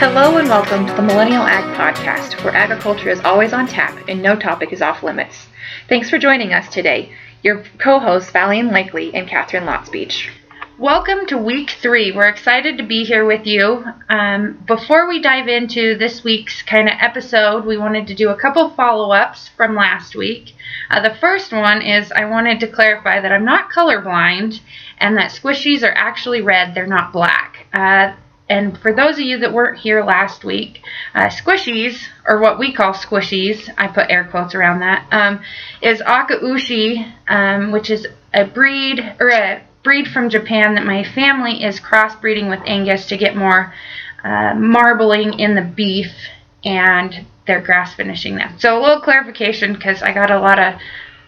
Hello and welcome to the Millennial Ag Podcast, where agriculture is always on tap and no topic is off limits. Thanks for joining us today. Your co-hosts Valian Likely and Katharine Lotsbeach. Welcome to week three. We're excited to be here with you. Um, before we dive into this week's kind of episode, we wanted to do a couple follow ups from last week. Uh, the first one is I wanted to clarify that I'm not colorblind and that squishies are actually red, they're not black. Uh, and for those of you that weren't here last week, uh, squishies, or what we call squishies, I put air quotes around that, um, is Akaushi, um, which is a breed or a breed from Japan that my family is crossbreeding with Angus to get more uh, marbling in the beef, and they're grass finishing them. So a little clarification because I got a lot of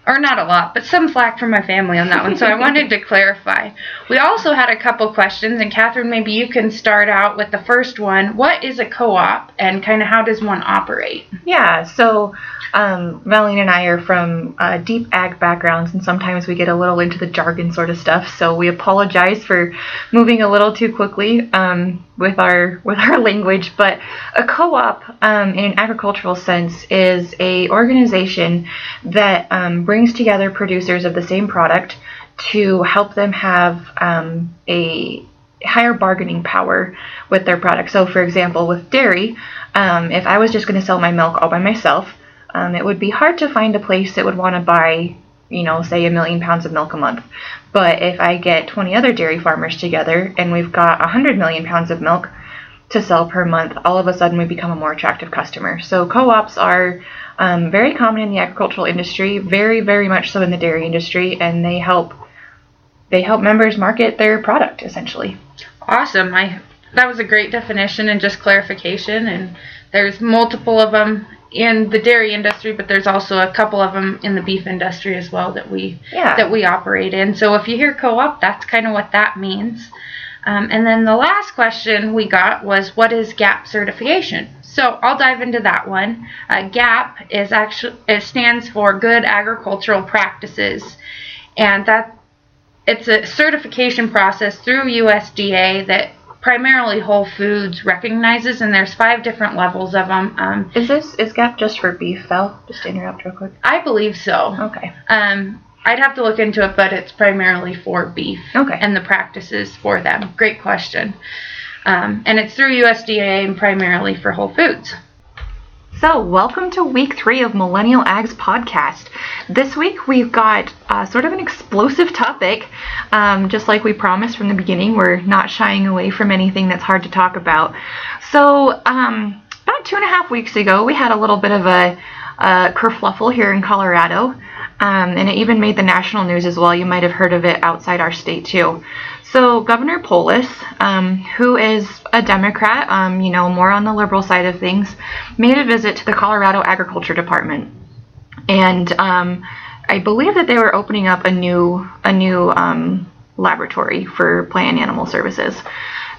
or not a lot, but some flack from my family on that one. So I wanted to clarify. We also had a couple questions, and Katharine, maybe you can start out with the first one. What is a co-op, and kind of how does one operate? Yeah, so um, and I are from uh, deep ag backgrounds, and sometimes we get a little into the jargon sort of stuff. So we apologize for moving a little too quickly um, with our with our language. But a co-op, um, in an agricultural sense, is a organization that um, brings together producers of the same product to help them have um, a higher bargaining power with their product. So, for example, with dairy, um, if I was just going to sell my milk all by myself, um, it would be hard to find a place that would want to buy, you know, say a million pounds of milk a month. But if I get 20 other dairy farmers together and we've got 100 million pounds of milk to sell per month, all of a sudden we become a more attractive customer. So co ops are um, very common in the agricultural industry, very, very much so in the dairy industry, and they help. They help members market their product essentially. Awesome. I that was a great definition and just clarification and there's multiple of them in the dairy industry, but there's also a couple of them in the beef industry as well that we Yeah. that we operate in. So if you hear co-op, that's kind of what that means. Um, and then the last question we got was, what is GAP certification? So I'll dive into that one. Uh, GAP is actually it stands for Good Agricultural Practices, and that it's a certification process through USDA that primarily Whole Foods recognizes, and there's five different levels of them. Um, Is this is GAP just for beef, Val? Just to interrupt real quick. I believe so. Okay. Um, I'd have to look into it, but it's primarily for beef. Okay. And the practices for them. Great question. Um, and it's through USDA and primarily for Whole Foods. So, welcome to week three of Millennial Ags podcast. This week we've got uh, sort of an explosive topic. Um, just like we promised from the beginning, we're not shying away from anything that's hard to talk about. So, um, about two and a half weeks ago, we had a little bit of a, a kerfluffle here in Colorado, um, and it even made the national news as well. You might have heard of it outside our state too. So Governor Polis, um, who is a Democrat, um, you know, more on the liberal side of things, made a visit to the Colorado Agriculture Department, and um, I believe that they were opening up a new a new um, laboratory for plant animal services.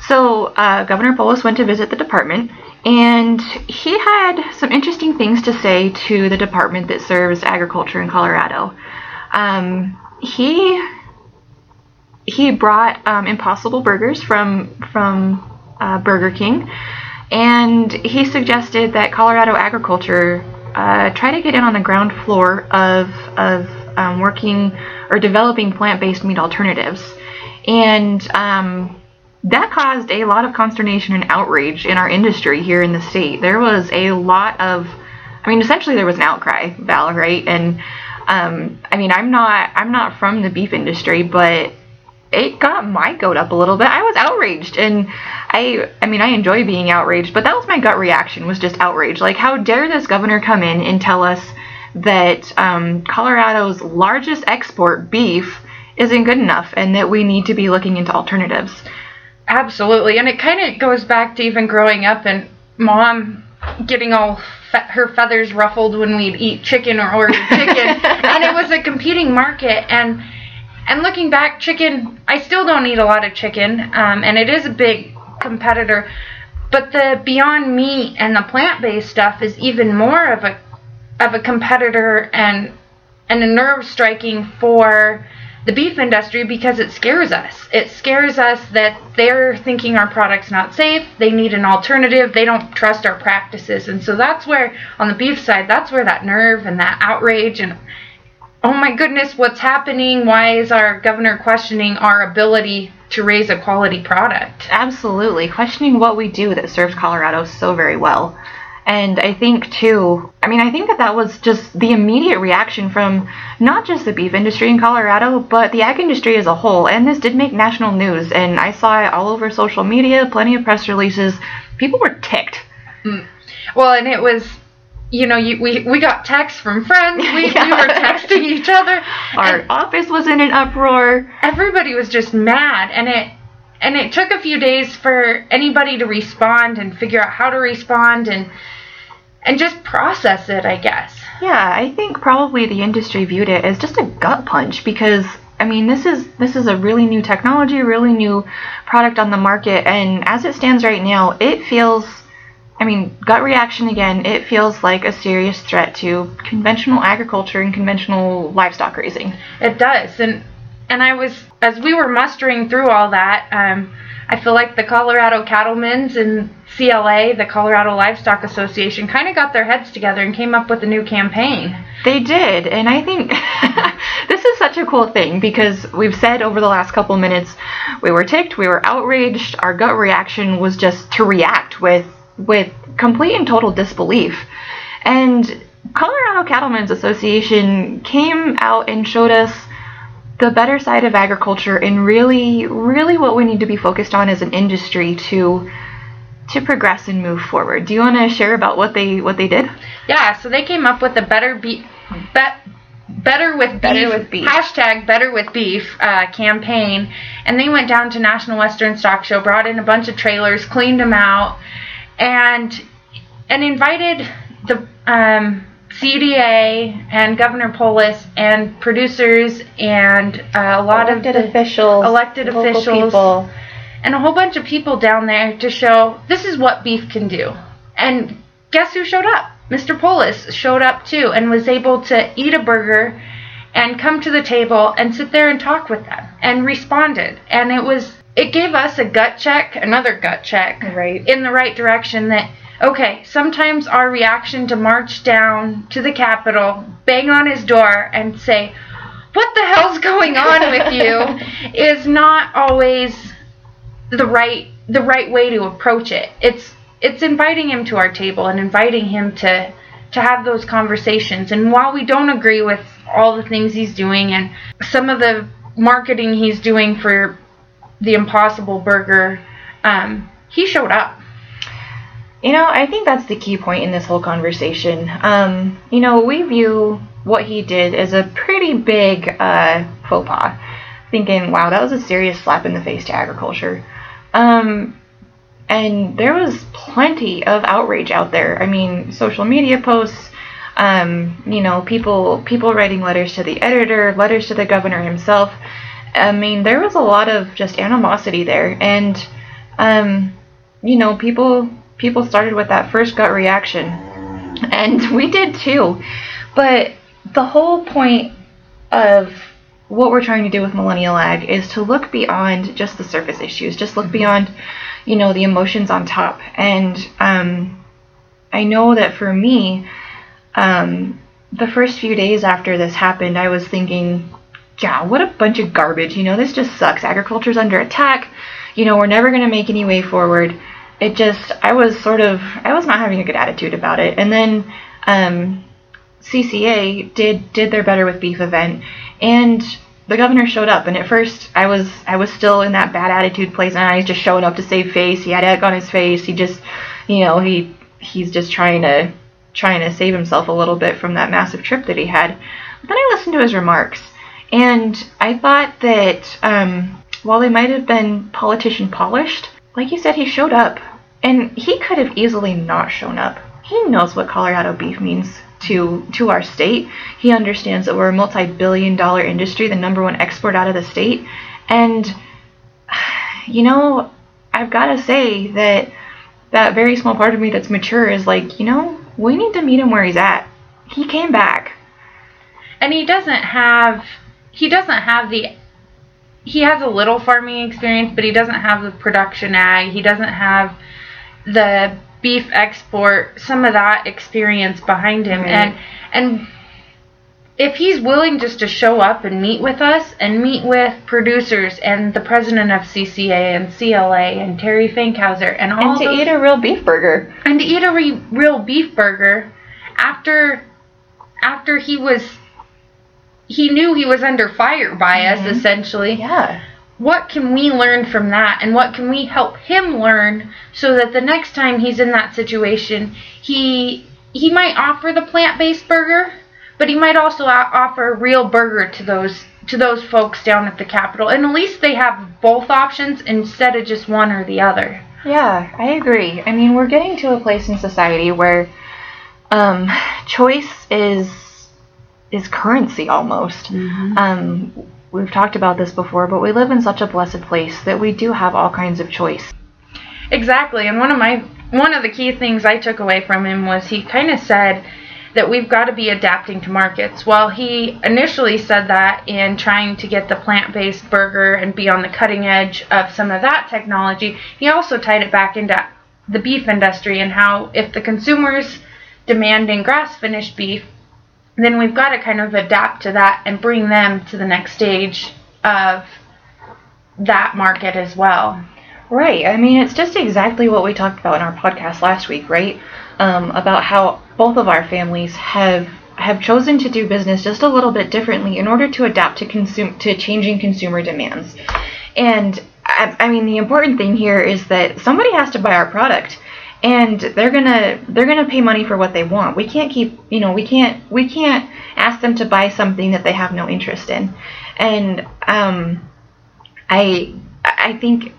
So uh, Governor Polis went to visit the department, and he had some interesting things to say to the department that serves agriculture in Colorado. Um, he he brought um, Impossible Burgers from from uh, Burger King, and he suggested that Colorado agriculture uh, try to get in on the ground floor of of um, working or developing plant-based meat alternatives, and um, that caused a lot of consternation and outrage in our industry here in the state. There was a lot of, I mean, essentially there was an outcry, Val, right? And um, I mean, I'm not I'm not from the beef industry, but it got my goat up a little bit. I was outraged, and I I mean I enjoy being outraged, but that was my gut reaction was just outrage. Like, how dare this governor come in and tell us that um, Colorado's largest export beef isn't good enough, and that we need to be looking into alternatives. Absolutely, and it kind of goes back to even growing up and mom getting all fe- her feathers ruffled when we'd eat chicken or order chicken, and it was a competing market. And and looking back, chicken I still don't eat a lot of chicken, um, and it is a big competitor. But the Beyond Meat and the plant-based stuff is even more of a of a competitor and and a nerve striking for the beef industry because it scares us. It scares us that they're thinking our product's not safe, they need an alternative, they don't trust our practices. And so that's where, on the beef side, that's where that nerve and that outrage and oh my goodness, what's happening? Why is our governor questioning our ability to raise a quality product? Absolutely. Questioning what we do that serves Colorado so very well. And I think, too, I mean, I think that that was just the immediate reaction from not just the beef industry in Colorado, but the ag industry as a whole. And this did make national news. And I saw it all over social media, plenty of press releases. People were ticked. Mm. Well, and it was you know, you, we we got texts from friends. We, yeah. we were texting each other. Our office was in an uproar. Everybody was just mad, and it and it took a few days for anybody to respond and figure out how to respond and and just process it, I guess. Yeah, I think probably the industry viewed it as just a gut punch because I mean, this is this is a really new technology, a really new product on the market and as it stands right now, it feels I mean, gut reaction again, it feels like a serious threat to conventional agriculture and conventional livestock raising. It does. And and I was as we were mustering through all that, um, I feel like the Colorado Cattlemen's and CLA, the Colorado Livestock Association, kind of got their heads together and came up with a new campaign. They did, and I think this is such a cool thing because we've said over the last couple minutes we were ticked, we were outraged, our gut reaction was just to react with with complete and total disbelief. And Colorado Cattlemen's Association came out and showed us the better side of agriculture and really really what we need to be focused on as an industry to to progress and move forward. Do you want to share about what they what they did? Yeah, so they came up with a better be, bet better with better beef, with beef hashtag better with beef uh, campaign, and they went down to National Western Stock Show, brought in a bunch of trailers, cleaned them out, and and invited the um, CDA and Governor Polis and producers and uh, a lot elected of officials, elected officials, people. and a whole bunch of people down there to show this is what beef can do. And guess who showed up? Mr. Polis showed up too and was able to eat a burger and come to the table and sit there and talk with them and responded. And it was it gave us a gut check, another gut check, right. in the right direction that okay, sometimes our reaction to march down to the Capitol, bang on his door, and say, What the hell's going on with you? is not always the right the right way to approach it. It's it's inviting him to our table and inviting him to to have those conversations. And while we don't agree with all the things he's doing and some of the marketing he's doing for the Impossible Burger, um, he showed up. You know, I think that's the key point in this whole conversation. Um, you know, we view what he did as a pretty big uh, faux pas, thinking, wow, that was a serious slap in the face to agriculture. Um, and there was plenty of outrage out there. I mean, social media posts, um, you know, people people writing letters to the editor, letters to the governor himself. I mean, there was a lot of just animosity there, and um, you know, people people started with that first gut reaction. And we did too. But the whole point of what we're trying to do with Millennial Ag is to look beyond just the surface issues, just look beyond, you know, the emotions on top. And um, I know that for me, um, the first few days after this happened, I was thinking, yeah, what a bunch of garbage. You know, this just sucks. Agriculture's under attack. You know, we're never going to make any way forward it just I was sort of I was not having a good attitude about it. And then um, CCA did did their Better with Beef event, and the governor showed up. And at first I was I was still in that bad attitude place, and I was just showing up to save face. He had egg on his face. He just you know he he's just trying to trying to save himself a little bit from that massive trip that he had. But then I listened to his remarks, and I thought that um, while they might have been politician polished, like you said, he showed up. And he could have easily not shown up. He knows what Colorado beef means to to our state. He understands that we're a multi-billion dollar industry, the number one export out of the state. And you know, I've got to say that that very small part of me that's mature is like, you know, we need to meet him where he's at. He came back. And he doesn't have he doesn't have the he has a little farming experience, but he doesn't have the production ag. He doesn't have the beef export, some of that experience behind him. Right. And and if he's willing just to show up and meet with us and meet with producers and the president of CCA and CLA and Terry Fankhauser and all And to those- eat a real beef burger. and to eat a re- real beef burger after after he was he knew he was under fire by Mhm. us essentially Yeah. What can we learn from that and what can we help him learn so that the next time he's in that situation he he might offer the plant-based burger but he might also offer a real burger to those to those folks down at the capitol and at least they have both options instead of just one or the other Yeah, I agree. I mean, we're getting to a place in society where um, choice is is currency almost. Um, we've talked about this before, but we live in such a blessed place that we do have all kinds of choice. Exactly, and one of my one of the key things I took away from him was he kind of said that we've got to be adapting to markets. Well, he initially said that in trying to get the plant-based burger and be on the cutting edge of some of that technology. He also tied it back into the beef industry and how if the consumers demanding grass-finished beef, then we've got to kind of adapt to that and bring them to the next stage of that market as well. Right. I mean, it's just exactly what we talked about in our podcast last week, right? Um, about how both of our families have have chosen to do business just a little bit differently in order to adapt to consume to changing consumer demands. And I, I mean, the important thing here is that somebody has to buy our product, and they're gonna they're gonna pay money for what they want. We can't keep you know we can't we can't ask them to buy something that they have no interest in. And um, I I think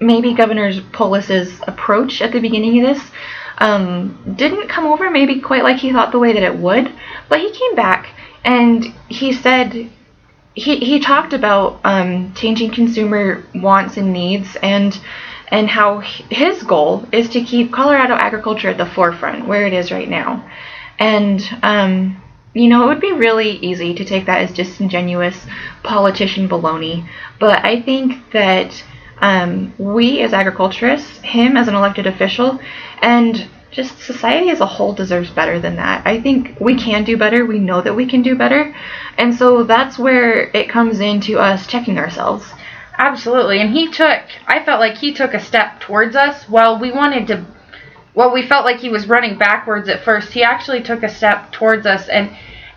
maybe Governor Polis's approach at the beginning of this um, didn't come over maybe quite like he thought the way that it would, but he came back and he said he he talked about um, changing consumer wants and needs and and how his goal is to keep Colorado agriculture at the forefront where it is right now, and um, you know, it would be really easy to take that as disingenuous politician baloney, but I think that um, we as agriculturists, him as an elected official, and just society as a whole deserves better than that. I think we can do better. We know that we can do better. And so that's where it comes into us checking ourselves. Absolutely. And he took, I felt like he took a step towards us while we wanted to, well, we felt like he was running backwards at first. He actually took a step towards us and,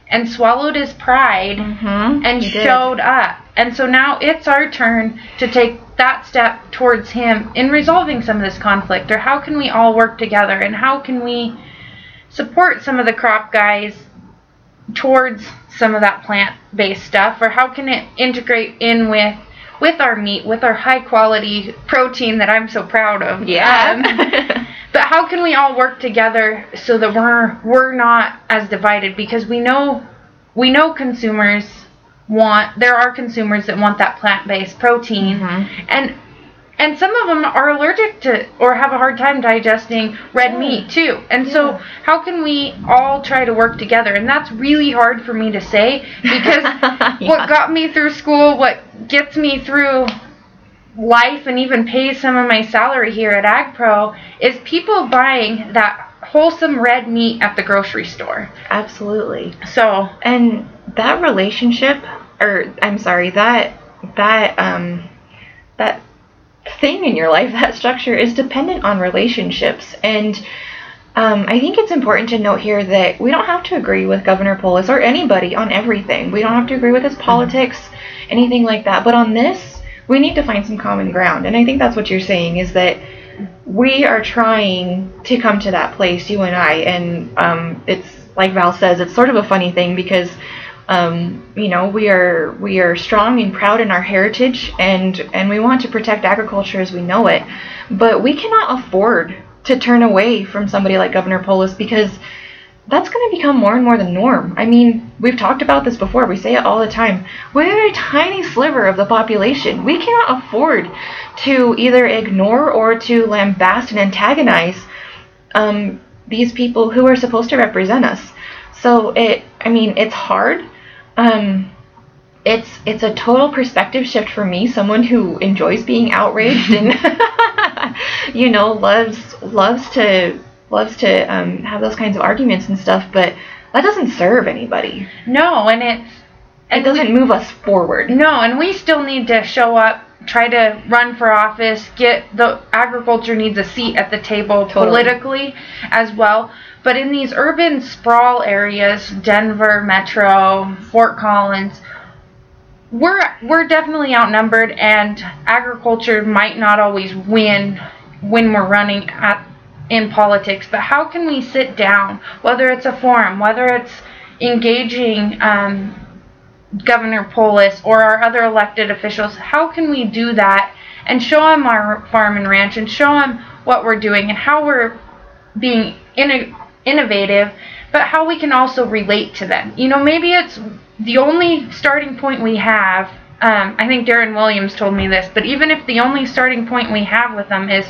and swallowed his pride Mm-hmm. and showed up. And so now it's our turn to take that step towards him in resolving some of this conflict or how can we all work together and how can we support some of the crop guys towards some of that plant-based stuff or how can it integrate in with with our meat with our high quality protein that I'm so proud of Yeah. Um, but how can we all work together so that we're we're not as divided because we know we know consumers want there are consumers that want that plant-based protein Mhm. and and some of them are allergic to or have a hard time digesting red Sure. meat too. And so how can we all try to work together? And that's really hard for me to say because Yeah. what got me through school, what gets me through life and even pays some of my salary here at AgPro is people buying that wholesome red meat at the grocery store. Absolutely. So, And that relationship, or I'm sorry, that that um that thing in your life, that structure is dependent on relationships. And um, I think it's important to note here that we don't have to agree with Governor Polis or anybody on everything. We don't have to agree with his politics, anything like that. But on this, we need to find some common ground. And I think that's what you're saying is that we are trying to come to that place, you and I. And um, it's like Val says, it's sort of a funny thing because um, you know we are we are strong and proud in our heritage, and and we want to protect agriculture as we know it. But we cannot afford to turn away from somebody like Governor Polis because that's going to become more and more the norm. I mean, we've talked about this before. We say it all the time. We're a tiny sliver of the population. We cannot afford to either ignore or to lambast and antagonize um, these people who are supposed to represent us. So it, I mean, it's hard. Um, it's it's a total perspective shift for me, someone who enjoys being outraged and you know loves loves to loves to um, have those kinds of arguments and stuff, but that doesn't serve anybody. No, and it's It doesn't move us forward. No, and we still need to show up, try to run for office, get the agriculture needs a seat at the table Totally. politically as well. But in these urban sprawl areas, Denver, Metro, Fort Collins, we're we're definitely outnumbered and agriculture might not always win when we're running at in politics, but how can we sit down, whether it's a forum, whether it's engaging um, Governor Polis or our other elected officials, how can we do that and show them our farm and ranch and show them what we're doing and how we're being inno- innovative, but how we can also relate to them. You know, maybe it's the only starting point we have. Um, I think Darren Williams told me this, but even if the only starting point we have with them is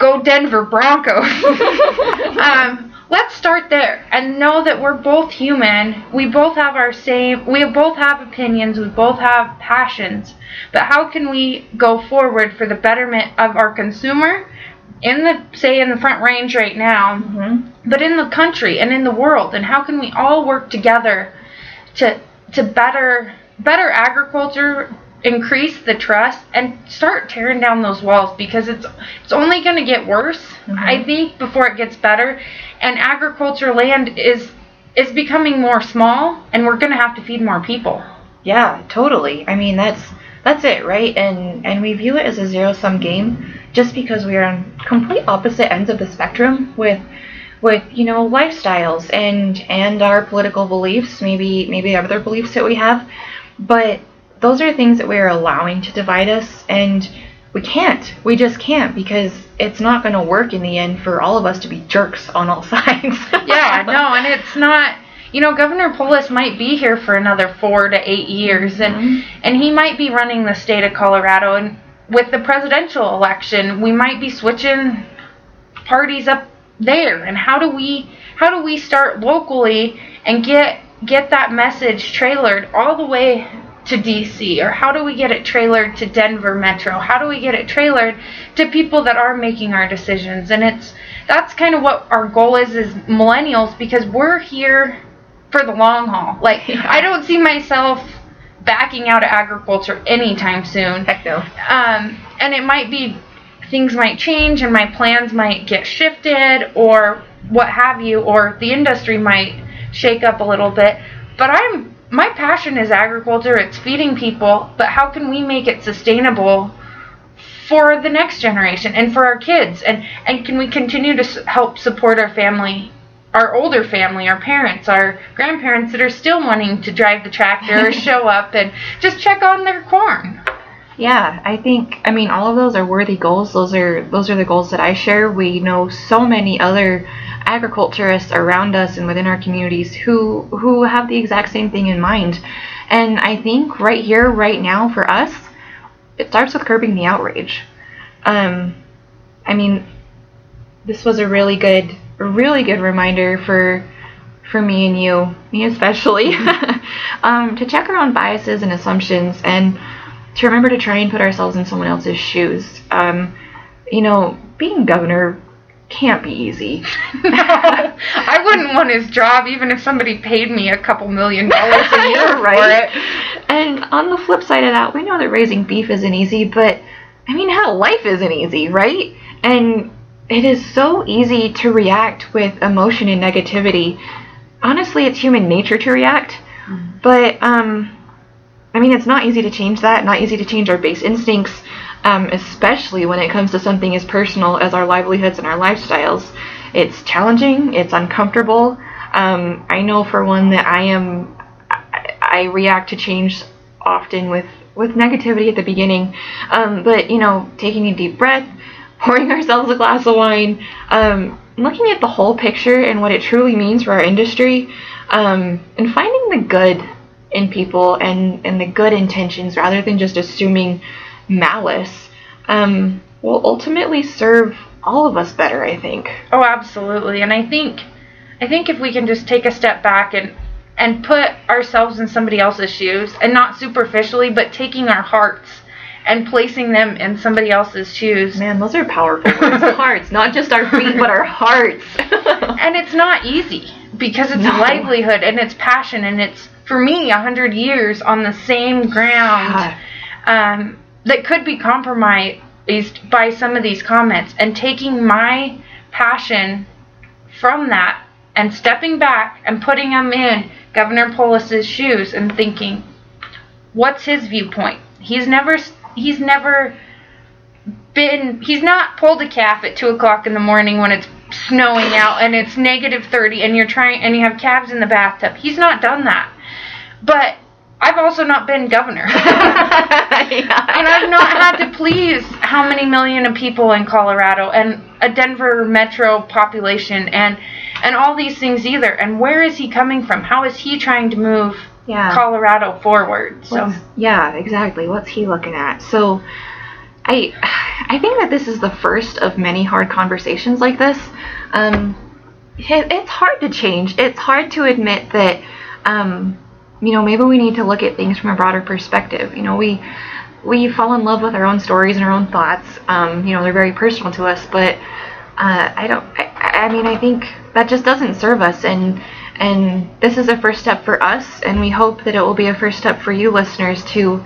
go Denver Broncos. um, let's start there and know that we're both human. We both have our same, we both have opinions, we both have passions. But how can we go forward for the betterment of our consumer in the, say, in the front range right now, Mm-hmm. but in the country and in the world? And how can we all work together to, to better, better agriculture, increase the trust and start tearing down those walls because it's it's only going to get worse i think before it gets better and agriculture land is is becoming more small and we're going to have to feed more people Yeah, totally. I mean, that's that's it, right? And and we view it as a zero sum game just because we are on complete opposite ends of the spectrum with with you know lifestyles and and our political beliefs, maybe maybe other beliefs that we have, but those are things that we are allowing to divide us and we can't. We just can't because it's not going to work in the end for all of us to be jerks on all sides. yeah no and it's not you know governor polis might be here for another four to eight years and mm-hmm. and he might be running the state of colorado and with the presidential election we might be switching parties up there. And how do we how do we start locally and get get that message trailered all the way to DC or how do we get it trailered to Denver Metro? How do we get it trailered to people that are making our decisions? And it's that's kind of what our goal is as millennials because we're here for the long haul. Like Yeah. I don't see myself backing out of agriculture anytime soon. Heck no. um, and it might be things might change and my plans might get shifted or what have you or the industry might shake up a little bit. But i'm my passion is agriculture it's feeding people but how can we make it sustainable for the next generation and for our kids? And and can we continue to help support our family our older family our parents our grandparents that are still wanting to drive the tractor or show up and just check on their corn Yeah, I think I mean all of those are worthy goals. Those are those are the goals that I share. We know so many other agriculturists around us and within our communities who who have the exact same thing in mind. And I think right here, right now, for us, it starts with curbing the outrage. Um, I mean, this was a really good, a really good reminder for for me and you, me especially, um, to check our own biases and assumptions and to remember to try and put ourselves in someone else's shoes. Um, you know, being governor can't be easy. I wouldn't want his job even if somebody paid me a couple million dollars a year for Right. it. And on the flip side of that, we know that raising beef isn't easy, but I mean, hell, life isn't easy, right? And it is so easy to react with emotion and negativity. Honestly, it's human nature to react, but um, I mean, it's not easy to change that. Not easy to change our base instincts, um, especially when it comes to something as personal as our livelihoods and our lifestyles. It's challenging. It's uncomfortable. Um, I know for one that I am I, I react to change often with with negativity at the beginning. Um, but you know, taking a deep breath, pouring ourselves a glass of wine, um, looking at the whole picture and what it truly means for our industry, um, and finding the good in people and and the good intentions rather than just assuming malice, um, will ultimately serve all of us better. I think. Oh, absolutely. And I think I think if we can just take a step back and and put ourselves in somebody else's shoes and not superficially, but taking our hearts and placing them in somebody else's shoes. Man, those are powerful words. hearts, not just our feet, but our hearts. and it's not easy because it's No. livelihood and it's passion and it's for me a hundred years on the same ground um, that could be compromised by some of these comments and taking my passion from that and stepping back and putting them in Governor Polis's shoes and thinking, what's his viewpoint? He's never he's never been he's not pulled a calf at two o'clock in the morning when it's snowing out and it's negative thirty and you're trying and you have calves in the bathtub. He's not done that. But I've also not been governor. and I've not had to please how many million of people in Colorado and a Denver metro population and and all these things either. And where is he coming from? How is he trying to move Yeah. Colorado forward? So What's- yeah, exactly. What's he looking at? So, I, I think that this is the first of many hard conversations like this. Um, it, it's hard to change. It's hard to admit that, um, you know, maybe we need to look at things from a broader perspective. You know, we we fall in love with our own stories and our own thoughts. Um, you know, they're very personal to us, but uh, I don't. I, I mean, I think that just doesn't serve us, and and this is a first step for us, and we hope that it will be a first step for you listeners to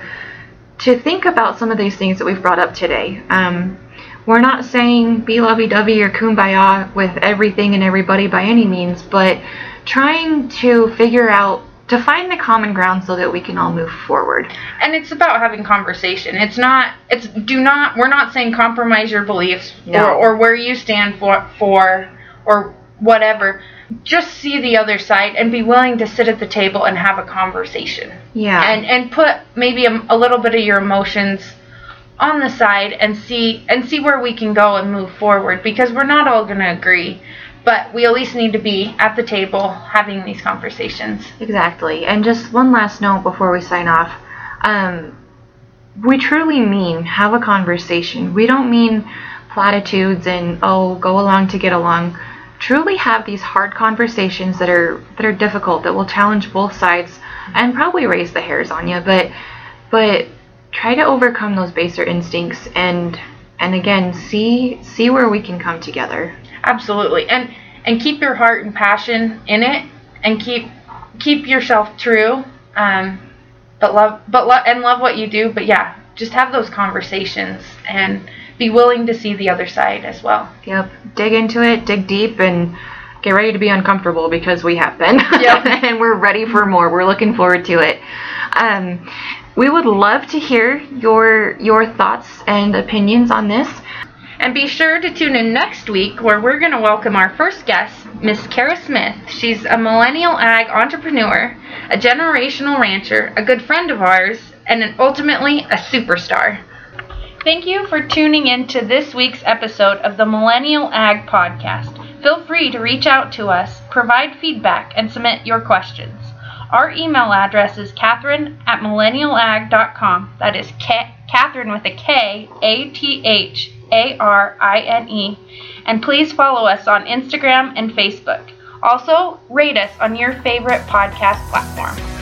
to think about some of these things that we've brought up today. Um, we're not saying be lovey-dovey or kumbaya with everything and everybody by any means, but trying to figure out to find the common ground so that we can all move forward. and it's about having conversation. It's not. It's do not. We're not saying compromise your beliefs No. or, or where you stand for for or whatever. Just see the other side and be willing to sit at the table and have a conversation. Yeah. And and put maybe a, a little bit of your emotions on the side and see and see where we can go and move forward because we're not all going to agree, but we at least need to be at the table having these conversations. Exactly. And just one last note before we sign off. Um, we truly mean have a conversation. We don't mean platitudes and oh, go along to get along. Truly have these hard conversations that are that are difficult that will challenge both sides and probably raise the hairs on you, but but try to overcome those baser instincts and and again see see where we can come together. Absolutely. And and keep your heart and passion in it and keep keep yourself true. Um but love but love and love what you do, but yeah, just have those conversations and be willing to see the other side as well. Yep. Dig into it, dig deep, and get ready to be uncomfortable because we have been. Yep. and we're ready for more. We're looking forward to it. Um, we would love to hear your your thoughts and opinions on this. And be sure to tune in next week where we're going to welcome our first guest, Miss Kara Smith. She's a millennial ag entrepreneur, a generational rancher, a good friend of ours, and an ultimately a superstar. Thank you for tuning in to this week's episode of the Millennial Ag Podcast. Feel free to reach out to us, provide feedback, and submit your questions. Our email address is Katharine at millennialag.com. That is K- Katharine with a K, A T H A R I N E. And please follow us on Instagram and Facebook. Also, rate us on your favorite podcast platform.